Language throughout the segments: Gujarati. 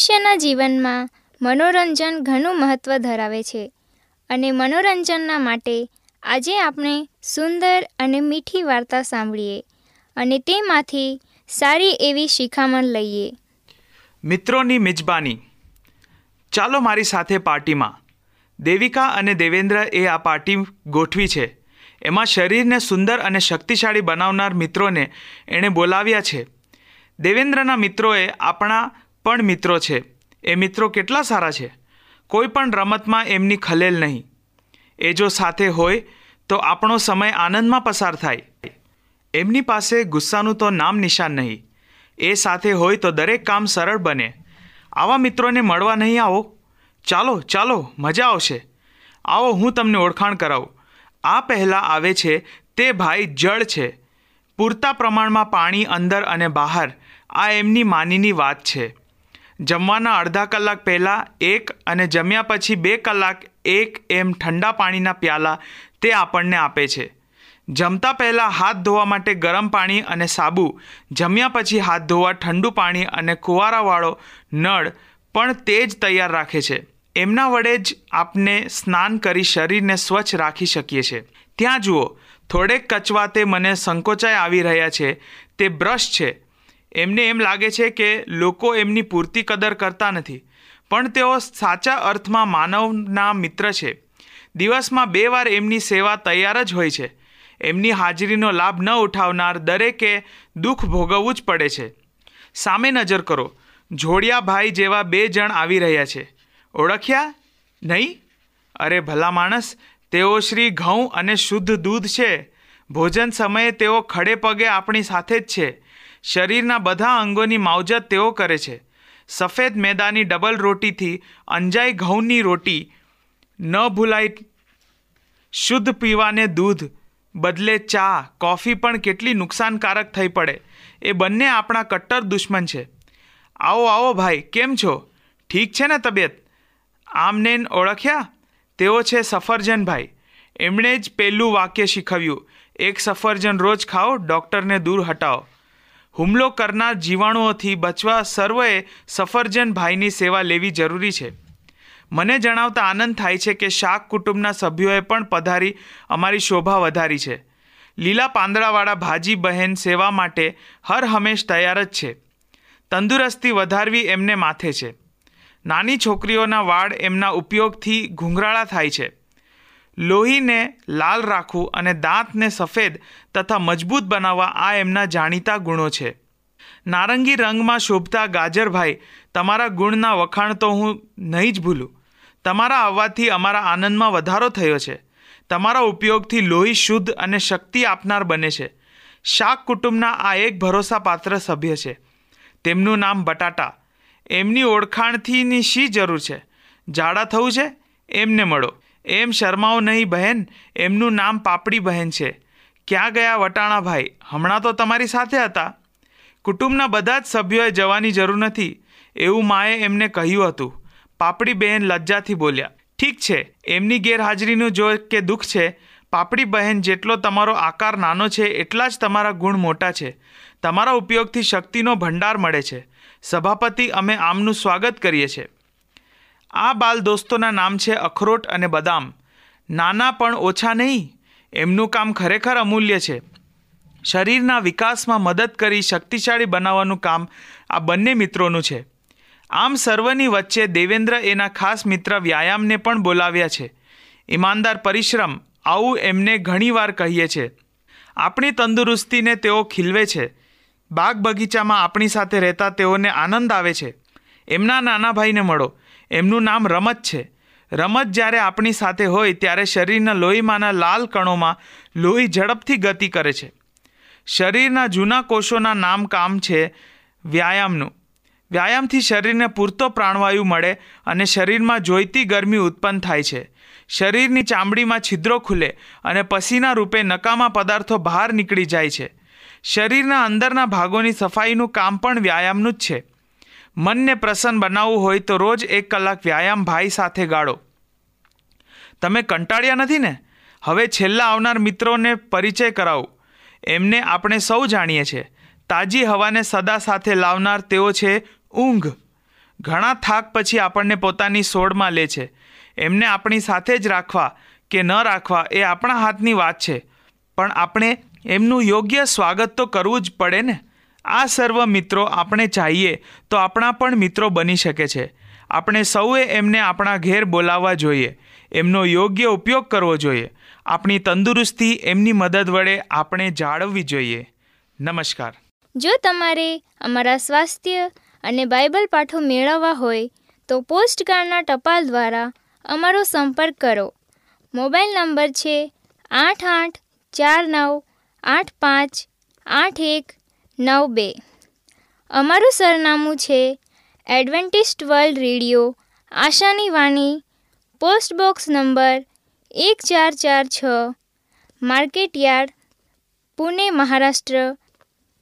મનુષ્યના જીવનમાં મનોરંજન ઘણું મહત્ત્વ ધરાવે છે અને મનોરંજનના માટે આજે આપણે સુંદર અને મીઠી વાર્તા સાંભળીએ અને તેમાંથી સારી એવી શિખામણ લઈએ. મિત્રોની મિજબાની, ચાલો મારી સાથે પાર્ટીમાં. દેવિકા અને દેવેન્દ્ર એ આ પાર્ટી ગોઠવી છે. એમાં શરીરને સુંદર અને શક્તિશાળી બનાવનાર મિત્રોને એણે બોલાવ્યા છે. દેવેન્દ્રના મિત્રોએ આપણા પણ મિત્રો છે. એ મિત્રો કેટલા સારા છે? કોઈ પણ રમતમાં એમની ખલેલ નહીં. એ જો સાથે હોય, તો આપણો સમય આનંદમાં પસાર થાય. એમની પાસે ગુસ્સાનું તો નામ નિશાન નહીં. એ સાથે હોય તો દરેક કામ સરળ બને. આવા મિત્રોને મળવા નહીં આવો. ચાલો ચાલો, મજા આવશે. આવો, હું તમને ઓળખાણ કરાવું. આ પહેલાં આવે છે, તે ભાઈ જળ છે. પૂરતા પ્રમાણમાં પાણી અંદર અને બહાર. આ એમની માનીની વાત છે. જમવાના અડધા કલાક પહેલાં એક અને જમ્યા પછી બે કલાક એક એમ ઠંડા પાણીના પ્યાલા તે આપણને આપે છે. જમતા પહેલાં હાથ ધોવા માટે ગરમ પાણી અને સાબુ, જમ્યા પછી હાથ ધોવા ઠંડુ પાણી અને કુવારાવાળો નળ પણ તે જ તૈયાર રાખે છે. એમના વડે જ આપને સ્નાન કરી શરીરને સ્વચ્છ રાખી શકીએ છીએ ત્યાં જુઓ, થોડેક કચવાતે મને સંકોચાઈ આવી રહ્યા છે. તે બ્રશ છે. એમને એમ લાગે છે કે લોકો એમની પૂરતી કદર કરતા નથી. પણ તેઓ સાચા અર્થમાં માનવના મિત્ર છે. દિવસમાં બે વાર એમની સેવા તૈયાર જ હોય છે. એમની હાજરીનો લાભ ન ઉઠાવનાર દરેકે દુઃખ ભોગવવું જ પડે છે. સામે નજર કરો. જોડિયા ભાઈ જેવા બે જણ આવી રહ્યા છે. ઓળખ્યા? નહીં? અરે ભલા માણસ, તેઓ શ્રી ઘઉં અને શુદ્ધ દૂધ છે. ભોજન સમયે તેઓ ખડે પગે આપણી સાથે જ છે. શરીરના બધા અંગોની માવજત તેઓ કરે છે. સફેદ મેદાની ડબલ રોટીથી અંજાઈ ઘઉંની રોટી ન ભૂલાય. શુદ્ધ પીવાને દૂધ, બદલે ચા, કોફી પણ કેટલી નુકસાનકારક થઈ પડે. એ બંને આપણા કટ્ટર દુશ્મન છે. આવો આવો ભાઈ, કેમ છો? ઠીક છે ને તબિયત? આમને ઓળખ્યા? તેઓ છે સફરજનભાઈ એમણે જ પહેલું વાક્ય શીખવ્યું. એક સફરજન રોજ ખાઓ, ડૉક્ટરને દૂર હટાવો. હુમલો કરનાર જીવાણુઓથી બચવા સર્વએ સફરજન ભાઈની સેવા લેવી જરૂરી છે. મને જણાવતા આનંદ થાય છે કે શાક કુટુંબના સભ્યોએ પણ પધારી અમારી શોભા વધારી છે. લીલા પાંદડાવાળા ભાજી બહેન સેવા માટે હર હંમેશ તૈયાર જ છે. તંદુરસ્તી વધારવી એમને માથે છે. નાની છોકરીઓના વાળ એમના ઉપયોગથી ઘૂંઘરાળા થાય છે. લોહીને લાલ રાખવું અને દાંતને સફેદ તથા મજબૂત બનાવવા આ એમના જાણીતા ગુણો છે. નારંગી રંગમાં શોભતા ગાજરભાઈ, તમારા ગુણના વખાણ તો હું નહીં જ ભૂલું. તમારા આવવાથી અમારા આનંદમાં વધારો થયો છે. તમારા ઉપયોગથી લોહી શુદ્ધ અને શક્તિ આપનાર બને છે. શાક કુટુંબના આ એક ભરોસાપાત્ર સભ્ય છે. તેમનું નામ બટાટા. એમની ઓળખાણથીની શી જરૂર છે? જાડા થવું છે? એમને મળો. એમ શરમાઓ નહીં બહેન, એમનું નામ પાપડી બહેન છે. ક્યાં ગયા વટાણાભાઈ હમણાં તો તમારી સાથે હતા. કુટુંબના બધા જ સભ્યોએ જવાની જરૂર નથી, એવું માએ એમને કહ્યું હતું. પાપડી બહેન લજ્જાથી બોલ્યા, ઠીક છે, એમની ગેરહાજરીનું જો કે દુઃખ છે, પાપડી બહેન જેટલો તમારો આકાર નાનો છે, એટલા જ તમારા ગુણ મોટા છે. તમારા ઉપયોગથી શક્તિનો ભંડાર મળે છે. સભાપતિ, અમે આમનું સ્વાગત કરીએ છીએ. આ બાલ દોસ્તોના નામ છે અખરોટ અને બદામ. નાના પણ ઓછા નહીં. એમનું કામ ખરેખર અમૂલ્ય છે. શરીરના વિકાસમાં મદદ કરી શક્તિશાળી બનાવવાનું કામ આ બંને મિત્રોનું છે. આમ સર્વની વચ્ચે દેવેન્દ્ર એના ખાસ મિત્ર વ્યાયામને પણ બોલાવ્યા છે. ઈમાનદાર પરિશ્રમ આવું એમને ઘણીવાર કહીએ છે. આપણી તંદુરસ્તીને તેઓ ખીલવે છે. બાગ બગીચામાં આપણી સાથે રહેતા તેઓને આનંદ આવે છે. એમના નાના ભાઈને મળો. એમનું નામ રમત છે. રમત જ્યારે આપણી સાથે હોય ત્યારે શરીરના લોહીમાંના લાલ કણોમાં લોહી ઝડપથી ગતિ કરે છે. શરીરના જૂના કોષોના નામ કામ છે વ્યાયામનું. વ્યાયામથી શરીરને પૂરતો પ્રાણવાયુ મળે અને શરીરમાં જોઈતી ગરમી ઉત્પન્ન થાય છે. શરીરની ચામડીમાં છિદ્રો ખુલે અને પસીના રૂપે નકામા પદાર્થો બહાર નીકળી જાય છે. શરીરના અંદરના ભાગોની સફાઈનું કામ પણ વ્યાયામનું જ છે. મનને પ્રસન્ન બનાવવું હોય તો રોજ એક કલાક વ્યાયામ ભાઈ સાથે ગાળો. તમે કંટાળ્યા નથી ને? હવે છેલ્લા આવનાર મિત્રોને પરિચય કરાવું. એમને આપણે સૌ જાણીએ છીએ. તાજી હવાને સદા સાથે લાવનાર તેઓ છે ઊંઘ. ઘણા થાક પછી આપણને પોતાની સોડમાં લે છે. એમને આપણી સાથે જ રાખવા કે ન રાખવા એ આપણા હાથની વાત છે. પણ આપણે એમનું યોગ્ય સ્વાગત તો કરવું જ પડે ને? આ સર્વ મિત્રો આપણે ચાહીએ તો આપણા પણ મિત્રો બની શકે છે. આપણે સૌએ એમને આપણા ઘેર બોલાવવા જોઈએ. એમનો યોગ્ય ઉપયોગ કરવો જોઈએ. આપણી તંદુરસ્તી એમની મદદ વડે આપણે જાળવવી જોઈએ. નમસ્કાર. જો તમારે અમારા સ્વાસ્થ્ય અને બાઇબલ પાઠો મેળવવા હોય, તો પોસ્ટકાર્ડના ટપાલ દ્વારા અમારો સંપર્ક કરો. મોબાઈલ નંબર છે આઠ આઠ ચાર નવ આઠ પાંચ આઠ એક નવ બે. અમારું સરનામું છે એડવેન્ટિસ્ટ વર્લ્ડ રેડિયો, આશાની વાણી, પોસ્ટ બોક્સ નંબર એક ચાર ચાર છ market yard Pune, Maharashtra,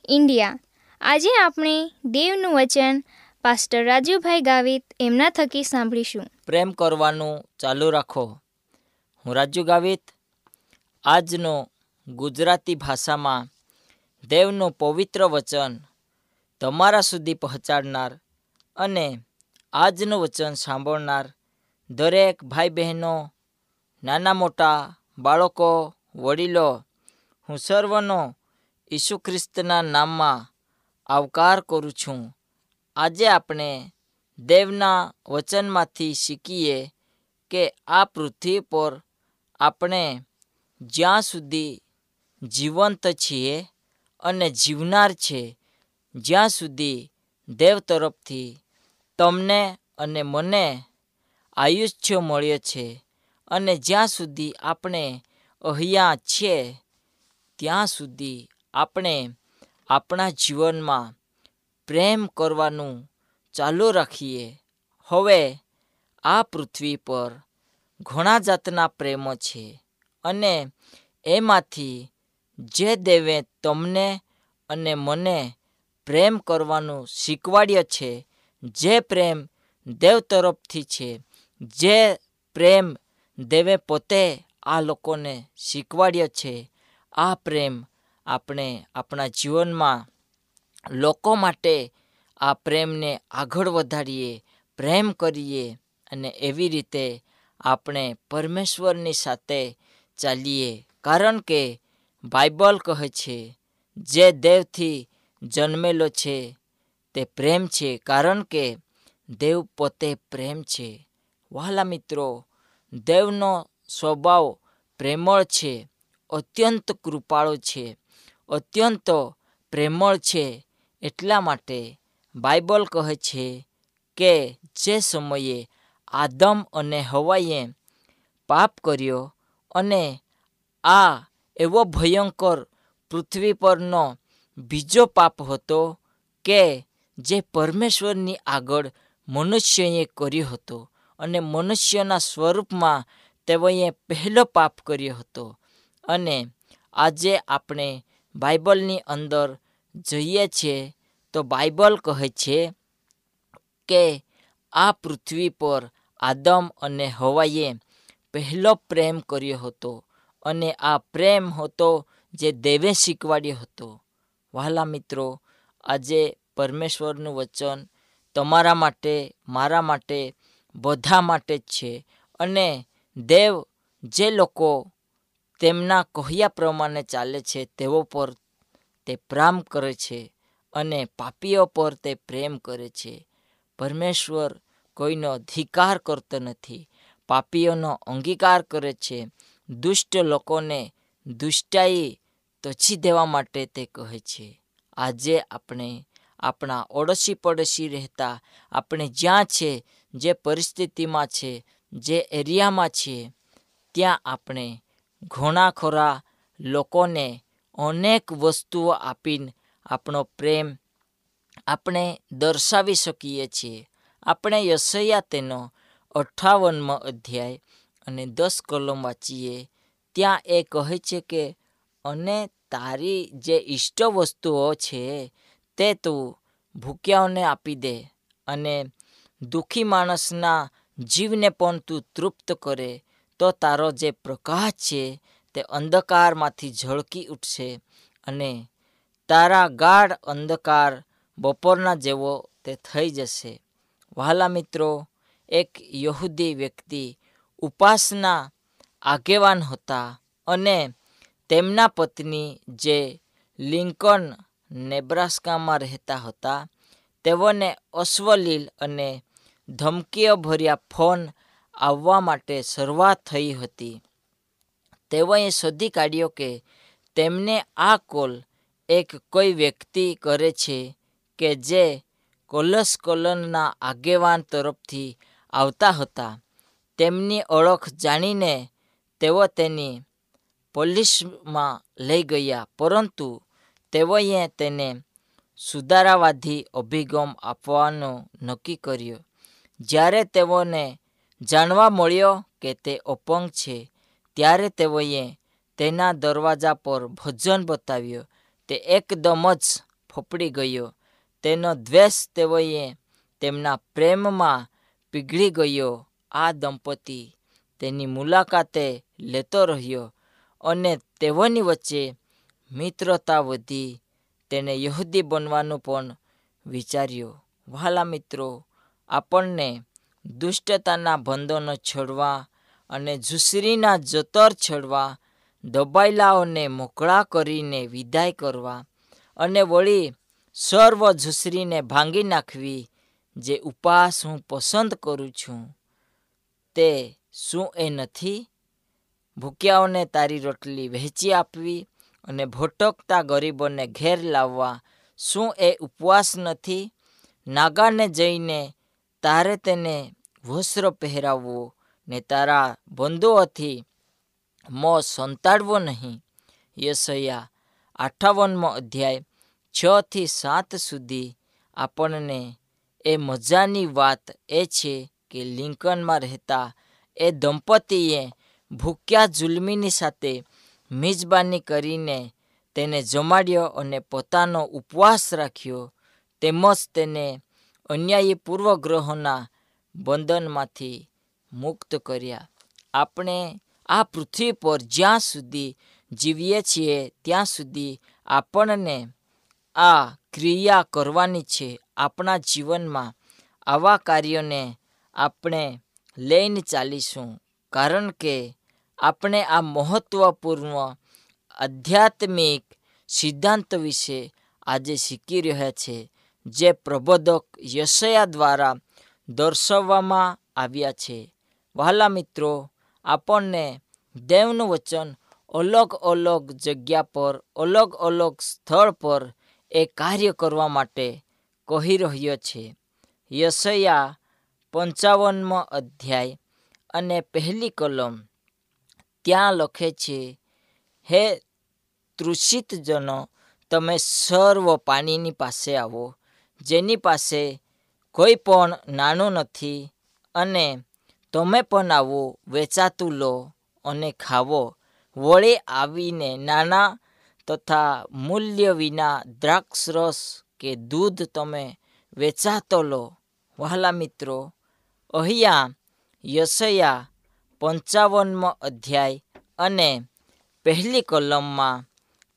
India. આજે આપણે દેવનું વચન પાસ્ટર રાજુભાઈ ગાવિત એમના થકી સાંભળીશું. પ્રેમ કરવાનું ચાલુ રાખો. હું રાજુ ગાવિત. આજનો ગુજરાતી ભાષામાં દેવનું પવિત્ર વચન તમારા સુધી પહોંચાડનાર અને આજનું વચન સાંભળનાર દરેક ભાઈ બહેનો નાના મોટા બાળકો, વડીલો, હું સર્વનો ઈસુ ખ્રિસ્તના નામમાં આવકાર કરું છું. આજે આપણે દેવના વચનમાંથી શીખીએ કે આ પૃથ્વી પર આપણે જ્યાં સુધી જીવંત છીએ અને જીવનાર છે, જ્યાં સુધી દેવ તરફથી તમને અને મને આયુષ્ય મળ્યો છે અને જ્યાં સુધી આપણે અહીંયા છીએ, ત્યાં સુધી આપણે આપણા જીવનમાં પ્રેમ કરવાનું ચાલુ રાખીએ. હવે આ પૃથ્વી પર ઘણા જાતના પ્રેમો છે અને એમાંથી જે દેવે તમને અને મને પ્રેમ કરવાનું શીખવાડ્યો છે, જે પ્રેમ દેવ તરફથી છે, જે પ્રેમ દેવે પોતે આ લોકોને શીખવાડ્યો છે, આ પ્રેમ આપણે આપણા જીવનમાં લોકો માટે આ પ્રેમને આગળ વધારીએ, પ્રેમ કરીએ અને એવી રીતે આપણે પરમેશ્વરની સાથે ચાલીએ. કારણ કે બાઇબલ કહે છે, જે દેવથી જન્મેલો છે, તે પ્રેમ છે, કારણ કે દેવ પોતે પ્રેમ છે. વહાલા મિત્રો, દેવનો સ્વભાવ પ્રેમળ છે, અત્યંત કૃપાળો છે, અત્યંત પ્રેમળ છે, એટલા માટે બાઇબલ કહે છે કે, જે સમયે આદમ અને હવાઈએ પાપ કર્યો અને આ એવો ભયંકર પૃથ્વી પરનો બીજો પાપ હતો કે જે પરમેશ્વરની આગળ મનુષ્યએ કર્યો હતો અને મનુષ્યના સ્વરૂપમાં તેઓએ પહેલો પાપ કર્યો હતો. અને આજે આપણે બાઇબલની અંદર જઈએ છીએ તો બાઇબલ કહે છે કે આ પૃથ્વી પર આદમ અને હવાએ પહેલો પ્રેમ કર્યો હતો. અને આ પ્રેમ હતો જે દેવે શીખવાડ્યો હતો. વહાલા મિત્રો, આજે પરમેશ્વરનું વચન તમારા માટે, મારા માટે, બધા માટે જ છે. અને દેવ જે લોકો તેમના કહ્યા પ્રમાણે ચાલે છે, તેઓ પર તે પ્રામ કરે છે અને પાપીઓ પર તે પ્રેમ કરે છે. પરમેશ્વર કોઈનો અધિકાર કરતો નથી. પાપીઓનો અંગીકાર કરે છે. દુષ્ટ લોકોને દુષ્ટાઈ તછી દેવા માટે તે કહે છે. આજે આપણે આપણા ઓડોશી પડોશી રહેતા, આપણે જ્યાં છે, જે પરિસ્થિતિમાં છે, જે એરિયામાં છીએ ત્યાં આપણે ઘોણાખોરા લોકોને અનેક વસ્તુઓ આપીને આપણો પ્રેમ આપણે દર્શાવી શકીએ છીએ. આપણે યશૈયા તેનો અઠ્ઠાવનમો અધ્યાય અને દસ કલમ વાંચીએ. ત્યાં એ કહે છે કે, અને તારી જે ઇષ્ટ વસ્તુઓ છે તે તું ભૂખ્યાઓને આપી દે અને દુઃખી માણસના જીવને પણ તું તૃપ્ત કરે, તો તારો જે પ્રકાશ છે તે અંધકારમાંથી ઝળકી ઉઠશે અને તારા ગાઢ અંધકાર બપોરના જેવો તે થઈ જશે. વહાલા મિત્રો, એક યહૂદી વ્યક્તિ ઉપાસના આગેવાન હતા અને તેમના પત્ની જે લિંકન નેબ્રાસ્કામાં રહેતા હતા, તેઓને અશ્વલીલ અને ધમકીઓ ભર્યા ફોન આવવા માટે શરૂઆત થઈ હતી. તેઓએ શોધી કાઢ્યો કે તેમને આ કોલ એક કોઈ વ્યક્તિ કરે છે કે જે કોલસ કોલનના આગેવાન તરફથી આવતા હતા. તેમની ઓળખ જાણીને તેઓ તેની પોલીસમાં લઈ ગયા, પરંતુ તેઓએ તેને સુધારાવાદી અભિગમ આપવાનો નક્કી કર્યો. જ્યારે તેઓને જાણવા મળ્યો કે તે અપંગ છે, ત્યારે તેઓએ તેના દરવાજા પર ભજન બતાવ્યો. તે એકદમ જ ફફડી ગયો. તેનો દ્વેષ તેઓએ તેમના પ્રેમમાં પીગળી ગયો. આ દંપતી તેની મુલાકાતે લેતો રહ્યો અને તેઓની વચ્ચે મિત્રતા વધી તેને યહૂદી બનવાનું પણ વિચાર્યો. વહાલા મિત્રો, આપણને દુષ્ટતાના બંધનો છોડવા અને ઝુસરીના જતર છોડવા, દબાયેલાઓને મોકળા કરીને વિદાય કરવા અને વળી સર્વ ઝુસરીને ભાંગી નાખવી, જે ઉપાસ હું પસંદ કરું છું. તે શું એ નથી? ભૂખ્યાઓને તારી રોટલી વહેંચી આપવી અને ભોટકતા ગરીબોને ઘેર લાવવા શું એ ઉપવાસ નથી? નાગાને જઈને તારે તેને વસ્ત્ર પહેરાવવો ને તારા બંધુઓથી મો સંતાડવો નહીં. યશયા અઠાવનમો અધ્યાય છથી સાત સુધી આપણને એ મજાની વાત એ છે કે લિંકનમાં રહેતા એ દંપતીએ ભૂખ્યા જુલમીની સાથે મિજબાની કરીને તેને જમાડ્યો અને પોતાનો ઉપવાસ રાખ્યો તેમજ તેને અન્યાયી પૂર્વગ્રહોના બંધનમાંથી મુક્ત કર્યા. આપણે આ પૃથ્વી પર જ્યાં સુધી જીવીએ છીએ ત્યાં સુધી આપણને આ ક્રિયા કરવાની છે. આપણા જીવનમાં આવા કાર્યોને આપણે લઈને ચાલીશું. કારણ કે આપણે આ મહત્ત્વપૂર્ણ આધ્યાત્મિક સિદ્ધાંત વિશે આજે શીખી રહ્યા છે, જે પ્રબોધક યશયા દ્વારા દર્શાવવામાં આવ્યા છે. વહાલા મિત્રો, આપણને દેવનું વચન અલગ અલગ જગ્યા પર, અલગ અલગ સ્થળ પર એ કાર્ય કરવા માટે કહી રહ્યો છે. યશયા પંચાવનમો અધ્યાય અને પહેલી કલમ. ત્યાં લખે છે, હે તૃષિતજનો, તમે સર્વ પાણીની પાસે આવો, જેની પાસે કોઈ પણ નાનું નથી અને તમે પણ આવો, વેચાતું લો અને ખાવો. વળે આવીને નાના તથા મૂલ્ય વિના દ્રાક્ષરસ કે દૂધ તમે વેચાતો લો. વહાલા મિત્રો અહીંયા યશયા પંચાવનમો અધ્યાય અને પહેલી કલમમાં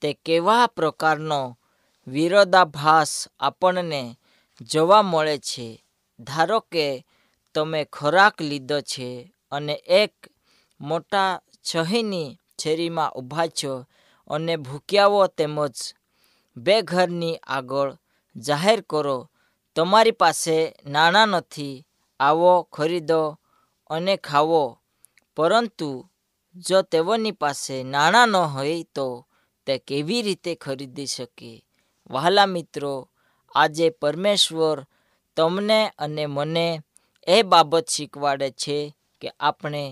તે કેવા પ્રકારનો વિરોધાભાસ આપણને જોવા મળે છે? ધારો કે તમે ખોરાક લીધો છે અને એક મોટા છહીની છેરીમાં ઊભા છો અને ભૂખ્યાઓ તેમજ બે ઘરની આગળ જાહેર કરો, તમારી પાસે નાણાં નથી આવો, ખરીદો અને ખાવો. પરંતુ જો તેઓની પાસે નાણાં ન હોય તો તે કેવી રીતે ખરીદી શકે? વહાલા મિત્રો, આજે પરમેશ્વર તમને અને મને એ બાબત શીખવાડે છે કે આપણે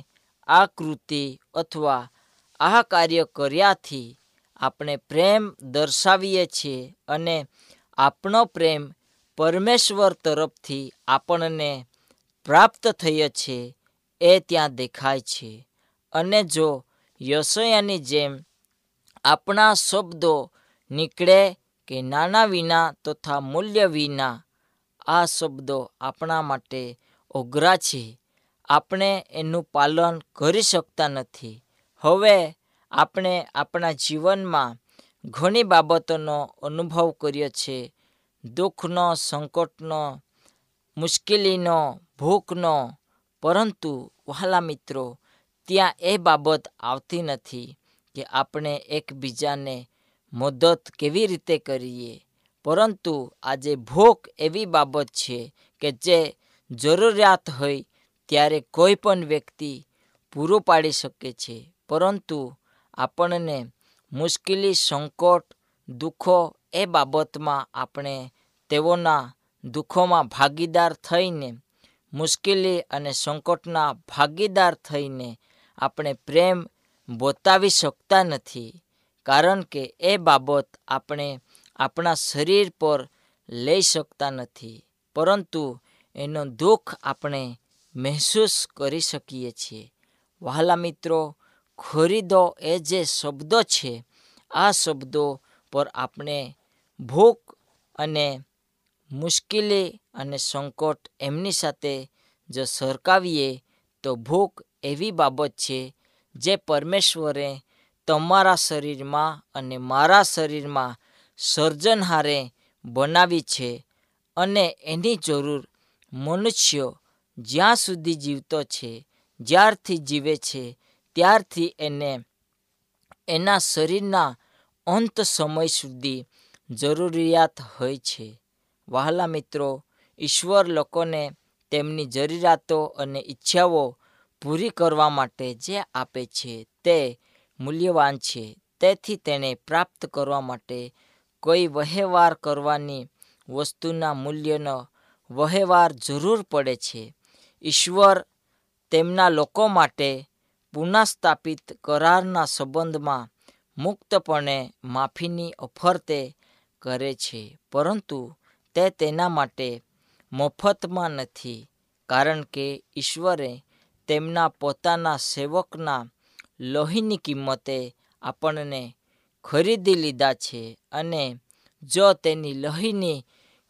આ કૃતિ અથવા આ કાર્ય કર્યાથી આપણે પ્રેમ દર્શાવીએ છીએ અને આપણો પ્રેમ પરમેશ્વર તરફથી આપણને પ્રાપ્ત થયો છે, એ ત્યાં દેખાય છે. અને જો યશોયાની જેમ આપણા શબ્દો નીકળે કે નાના વિના તથા મૂલ્ય વિના, આ શબ્દો આપણા માટે ઓઘરા છે. આપણે એનું પાલન કરી શકતા નથી. હવે આપણે આપણા જીવનમાં ઘણી બાબતોનો અનુભવ કર્યો છે. દુઃખનો, સંકટનો, મુશ્કેલીનો ભૂખનો, પરંતુ વહાલા મિત્રો, ત્યાં એ બાબત આવતી નથી કે આપણે એકબીજાને મદદ કેવી રીતે કરીએ. પરંતુ આજે ભૂખ એવી બાબત છે કે જે જરૂરિયાત હોય ત્યારે કોઈ પણ વ્યક્તિ પૂરું પાડી શકે છે. પરંતુ આપણને મુશ્કેલી, સંકટ, દુઃખો એ બાબતમાં આપણે તેઓના દુઃખોમાં ભાગીદાર થઈને મુશ્કેલી અને સંકટના ભાગીદાર થઈને આપણે પ્રેમ બતાવી શકતા નથી, કારણ કે એ બાબત આપણે આપણા શરીર પર લઈ શકતા નથી, પરંતુ એનો દુઃખ આપણે મહેસૂસ કરી શકીએ છીએ. વહાલા મિત્રો, ખરીદો એ જે શબ્દો છે, આ શબ્દો પર આપણે ભૂખ અને મુશ્કેલી અને સંકટ એમની સાથે જો સરખાવીએ તો ભૂખ એવી બાબત છે જે પરમેશ્વરે તમારા શરીરમાં અને મારા શરીરમાં સર્જનહારે બનાવી છે અને એની જરૂર મનુષ્ય જ્યાં સુધી જીવતો છે, જ્યારથી જીવે છે, ત્યારથી એને એના શરીરના અંત સમય સુધી જરૂરિયાત હોય છે. વહાલા મિત્રો, ઈશ્વર લોકોને તેમની જરૂરિયાતો અને ઈચ્છાઓ પૂરી કરવા માટે જે આપે છે તે મૂલ્યવાન છે. તેથી તેને પ્રાપ્ત કરવા માટે કોઈ વહેવાર કરવાની વસ્તુના મૂલ્યનો વહેવાર જરૂર પડે છે. ઈશ્વર તેમના લોકો માટે પુનઃસ્થાપિત કરારના સંબંધમાં મુક્તપણે માફીની ઓફર તે કરે છે. પરંતુ તે તેના માટે મફતમાં નથી, કારણ કે ઈશ્વરે તેમના પોતાના સેવકના લોહીની કિંમતે આપણને ખરીદી લીધા છે અને જો તેની લોહીની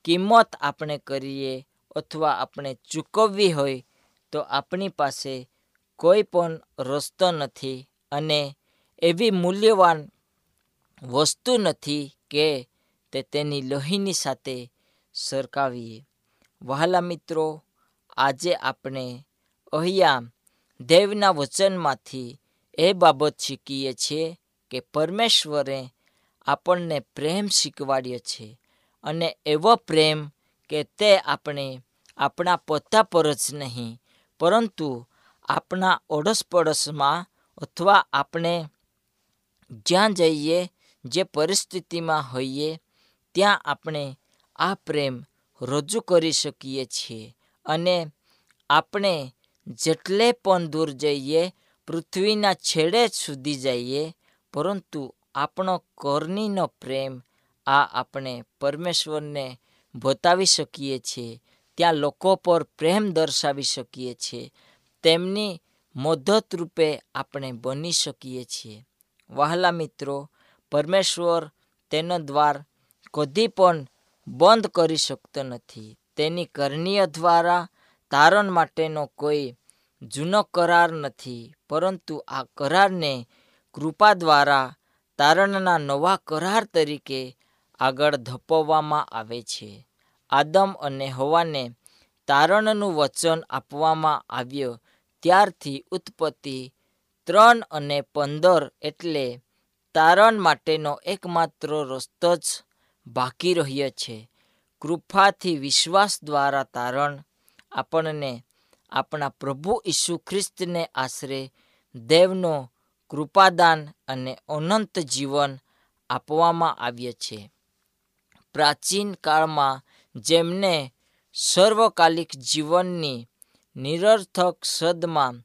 કિંમત આપણે કરીએ અથવા આપણે ચૂકવવી હોય, તો આપણી પાસે કોઈ પણ રસ્તો નથી અને એવી મૂલ્યવાન વસ્તુ નથી કે તે તેની લોહીની સાથે સરખાવીએ વહાલા મિત્રો, આજે આપણે અહીંયા દેવના વચનમાંથી એ બાબત શીખીએ છીએ કે પરમેશ્વરે આપણને પ્રેમ શીખવાડ્યો છે અને એવો પ્રેમ કે તે આપણે આપણા પોતા પર જ નહીં, પરંતુ આપણા ઓડસ પડોશમાં અથવા આપણે જ્યાં જઈએ, જે પરિસ્થિતિમાં હોઈએ, ત્યાં આપણે આ પ્રેમ રજૂ કરી શકીએ છીએ અને આપણે જેટલે પણ દૂર જઈએ, પૃથ્વીના છેડે સુધી જઈએ, પરંતુ આપણો કરણીનો પ્રેમ આ આપણે પરમેશ્વરને બતાવી શકીએ છીએ, ત્યાં લોકો પર પ્રેમ દર્શાવી શકીએ છીએ, તેમની મદદ રૂપે આપણે બની શકીએ છીએ. વહાલા મિત્રો, પરમેશ્વર તેનો દ્વાર કદી પણ બંધ કરી શકતો નથી. તેની કરણીય દ્વારા તારણ માટેનો કોઈ જૂનો કરાર નથી, પરંતુ આ કરારને કૃપા દ્વારા તારણના નવા કરાર તરીકે આગળ ધપાવવામાં આવે છે. આદમ અને હવાને તારણનું વચન આપવામાં આવ્યું. ત્યારથી ઉત્પત્તિ ત્રણ અને પંદર એટલે તારણ માટેનો એકમાત્ર રસ્તો જ બાકી રહ્યા છે. કૃપાથી વિશ્વાસ દ્વારા તારણ આપણને આપણા પ્રભુ ઈસુ ખ્રિસ્તને આશરે દેવનો કૃપાદાન અને અનંત જીવન આપવામાં આવ્યો છે. પ્રાચીન કાળમાં જેમને સર્વકાલિક જીવનની નિરર્થક સદમાં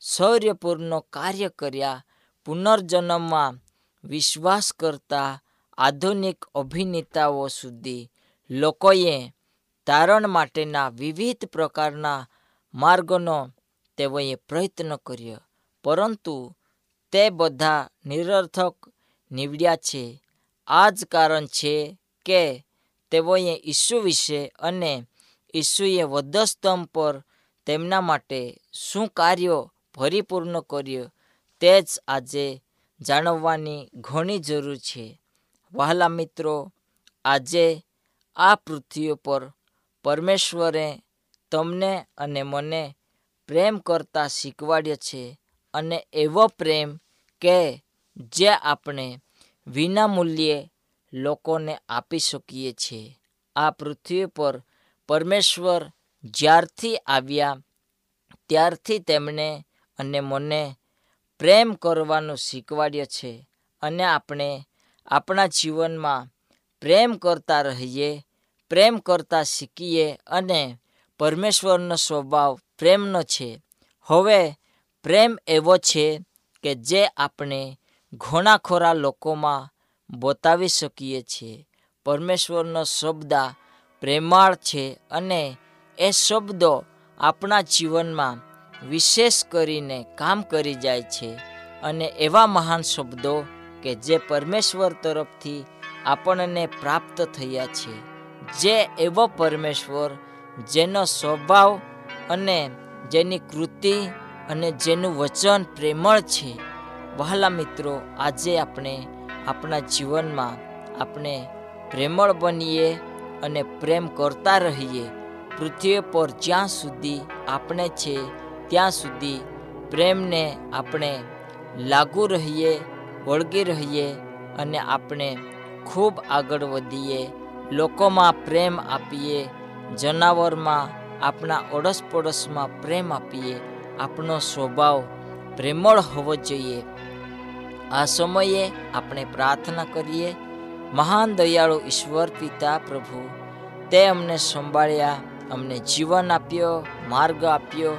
શૌર્યપૂર્ણ કાર્ય કર્યા, પુનર્જન્મમાં વિશ્વાસ કરતા આધુનિક અભિનેતાઓ સુધી લોકોએ તારણ માટેના વિવિધ પ્રકારના માર્ગોનો તેઓએ પ્રયત્ન કર્યો. પરંતુ તે બધા નિરર્થક નીવડ્યા છે. આ જ કારણ છે કે તેઓએ ઈસુ વિશે અને ઈસુએ વધસ્તંભ પર તેમના માટે શું કાર્યો પરિપૂર્ણ કર્યો, તે જ આજે જાણવાની ઘણી જરૂર છે. વહાલા મિત્રો, આજે આ પૃથ્વી પર પરમેશ્વરે તમને અને મને પ્રેમ કરતા શીખવાડ્યા છે અને એવો પ્રેમ કે જે આપણે વિના મૂલ્યે લોકોને આપી શકીએ છીએ. આ પૃથ્વી પર પરમેશ્વર જ્યારથી આવ્યા, ત્યારથી તેમણે અને મને પ્રેમ કરવાનું શીખવાડ્યો છે અને આપણે આપણા જીવનમાં પ્રેમ કરતા રહીએ, પ્રેમ કરતા શીખીએ અને પરમેશ્વરનો સ્વભાવ પ્રેમનો છે. હવે પ્રેમ એવો છે કે જે આપણે ઘોણાખોરા લોકોમાં બતાવી શકીએ છીએ. પરમેશ્વરનો શબ્દ પ્રેમાળ છે અને એ શબ્દો આપણા જીવનમાં વિશેષ કરીને કામ કરી જાય છે. અને એવા મહાન શબ્દો કે જે પરમેશ્વર તરફથી આપણને પ્રાપ્ત થયા છે. જે એવો પરમેશ્વર જેનો સ્વભાવ અને જેની કૃતિ અને જેનું વચન પ્રેમળ છે. વહાલા મિત્રો, આજે આપણે આપણા જીવનમાં આપણે પ્રેમળ બનીએ અને પ્રેમ કરતા રહીએ. પૃથ્વી પર જ્યાં સુધી આપણે છે, ત્યાં સુધી પ્રેમને આપણે લાગુ રહીએ વળગી રહીએ અને આપણે ખૂબ આગળ વધીએ, લોકોમાં પ્રેમ આપીએ, જનાવરમાં, આપણા અડોશ પડોશમાં પ્રેમ આપીએ, આપણો સ્વભાવ પ્રેમળ હોવો જોઈએ. આ સમયે આપણે પ્રાર્થના કરીએ, મહાન દયાળુ ઈશ્વર પિતા પ્રભુ, તે અમને સંભાળ્યા, અમને જીવન આપ્યો, માર્ગ આપ્યો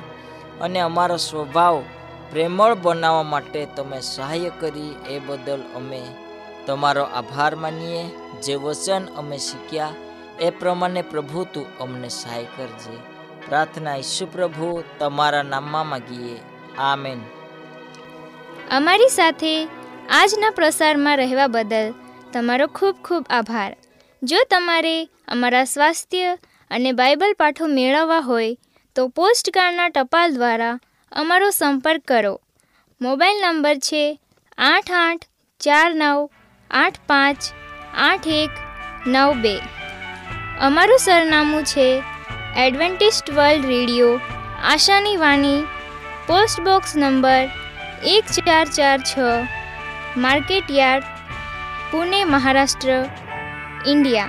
અને અમારો સ્વભાવ પ્રેમળ બનાવવા માટે તમે સહાય કરી એ બદલ અમે તમારો આભાર માનીએ. જે વચન અમે શીખ્યા એ પ્રમાણે પ્રભુ તું અમને સહાય કરજે. પ્રાર્થના ઈશુ પ્રભુ, તમારા નામમાં માગીએ. આમેન. અમારી સાથે આજના પ્રસારમાં રહેવા બદલ તમારો ખૂબ ખૂબ આભાર. જો તમારે અમારા સ્વાસ્થ્ય અને બાઇબલ પાઠો મેળવવા હોય તો પોસ્ટકાર્ડના ટપાલ દ્વારા અમારો સંપર્ક કરો. મોબાઈલ નંબર છે આઠ આઠ ચાર નવ આઠ પાંચ આઠ એક નવ બે. અમારું સરનામું છે એડવેન્ટિસ્ટ વર્લ્ડ રેડિયો, આશાની વાણી, પોસ્ટ બોક્સ નંબર એક ચાર ચાર છ market yard Pune, Maharashtra, India.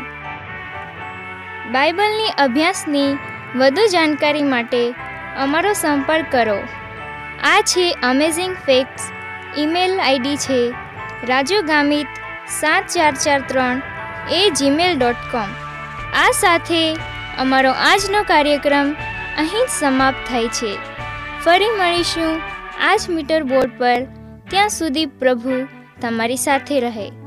બાઇબલની અભ્યાસની વધુ જાણકારી માટે અમારો સંપર્ક કરો. આ છે અમેઝિંગ ફેક્ટ્સ ઈમેલ આઈડી છે રાજુ ગામિત સાત ચાર ચાર ત્રણ એ જીમેલ ડોટ કોમ આ સાથે અમારો આજનો કાર્યક્રમ અહીં જ સમાપ્ત થાય છે. ફરી મળીશું આ જ મીટર બોર્ડ પર. ત્યાં સુધી પ્રભુ તમારી સાથે રહે.